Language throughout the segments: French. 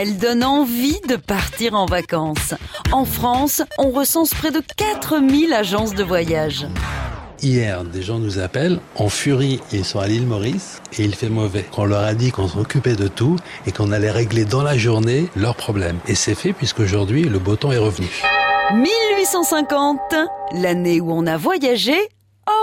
Elle donne envie de partir en vacances. En France, on recense près de 4000 agences de voyage. Hier, des gens nous appellent en furie. Ils sont à l'île Maurice et il fait mauvais. Qu'on leur a dit qu'on s'occupait de tout et qu'on allait régler dans la journée leurs problèmes. Et c'est fait puisqu'aujourd'hui, le beau temps est revenu. 1850, l'année où on a voyagé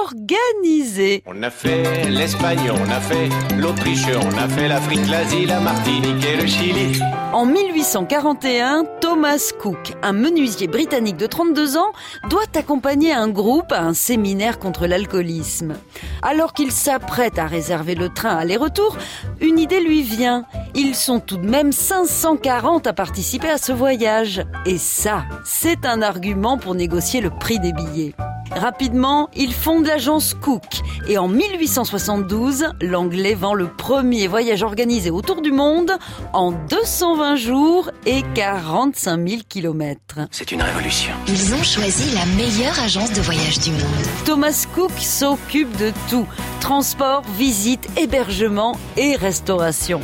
organisé. On a fait l'Espagne, on a fait l'Autriche, on a fait l'Afrique, l'Asie, la Martinique et le Chili. En 1841, Thomas Cook, un menuisier britannique de 32 ans, doit accompagner un groupe à un séminaire contre l'alcoolisme. Alors qu'il s'apprête à réserver le train aller-retour, une idée lui vient. Ils sont tout de même 540 à participer à ce voyage. Et ça, c'est un argument pour négocier le prix des billets. Rapidement, il fonde l'agence Cook et en 1872, l'anglais vend le premier voyage organisé autour du monde en 220 jours et 45 000 kilomètres. C'est une révolution. Ils ont choisi la meilleure agence de voyage du monde. Thomas Cook s'occupe de tout. Transport, visite, hébergement et restauration.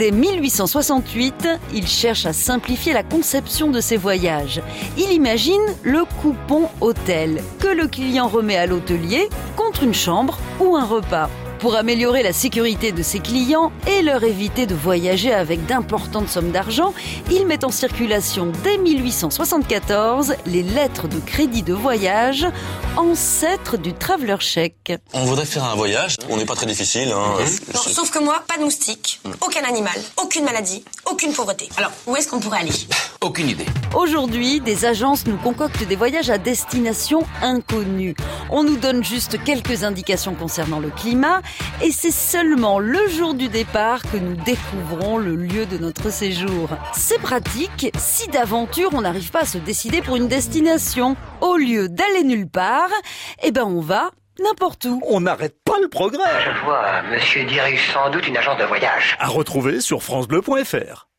Dès 1868, il cherche à simplifier la conception de ses voyages. Il imagine le coupon hôtel que le client remet à l'hôtelier contre une chambre ou un repas. Pour améliorer la sécurité de ses clients et leur éviter de voyager avec d'importantes sommes d'argent, il met en circulation dès 1874 les lettres de crédit de voyage, ancêtres du traveler check. On voudrait faire un voyage, on n'est pas très difficile. Hein. Non, sauf que moi, pas de moustiques, aucun animal, aucune maladie, aucune pauvreté. Alors, où est-ce qu'on pourrait aller? Aucune idée. Aujourd'hui, des agences nous concoctent des voyages à destination inconnue. On nous donne juste quelques indications concernant le climat et c'est seulement le jour du départ que nous découvrons le lieu de notre séjour. C'est pratique si d'aventure on n'arrive pas à se décider pour une destination. Au lieu d'aller nulle part, eh ben on va n'importe où. On n'arrête pas le progrès. Je vois, monsieur dirige sans doute une agence de voyage. À retrouver sur francebleu.fr.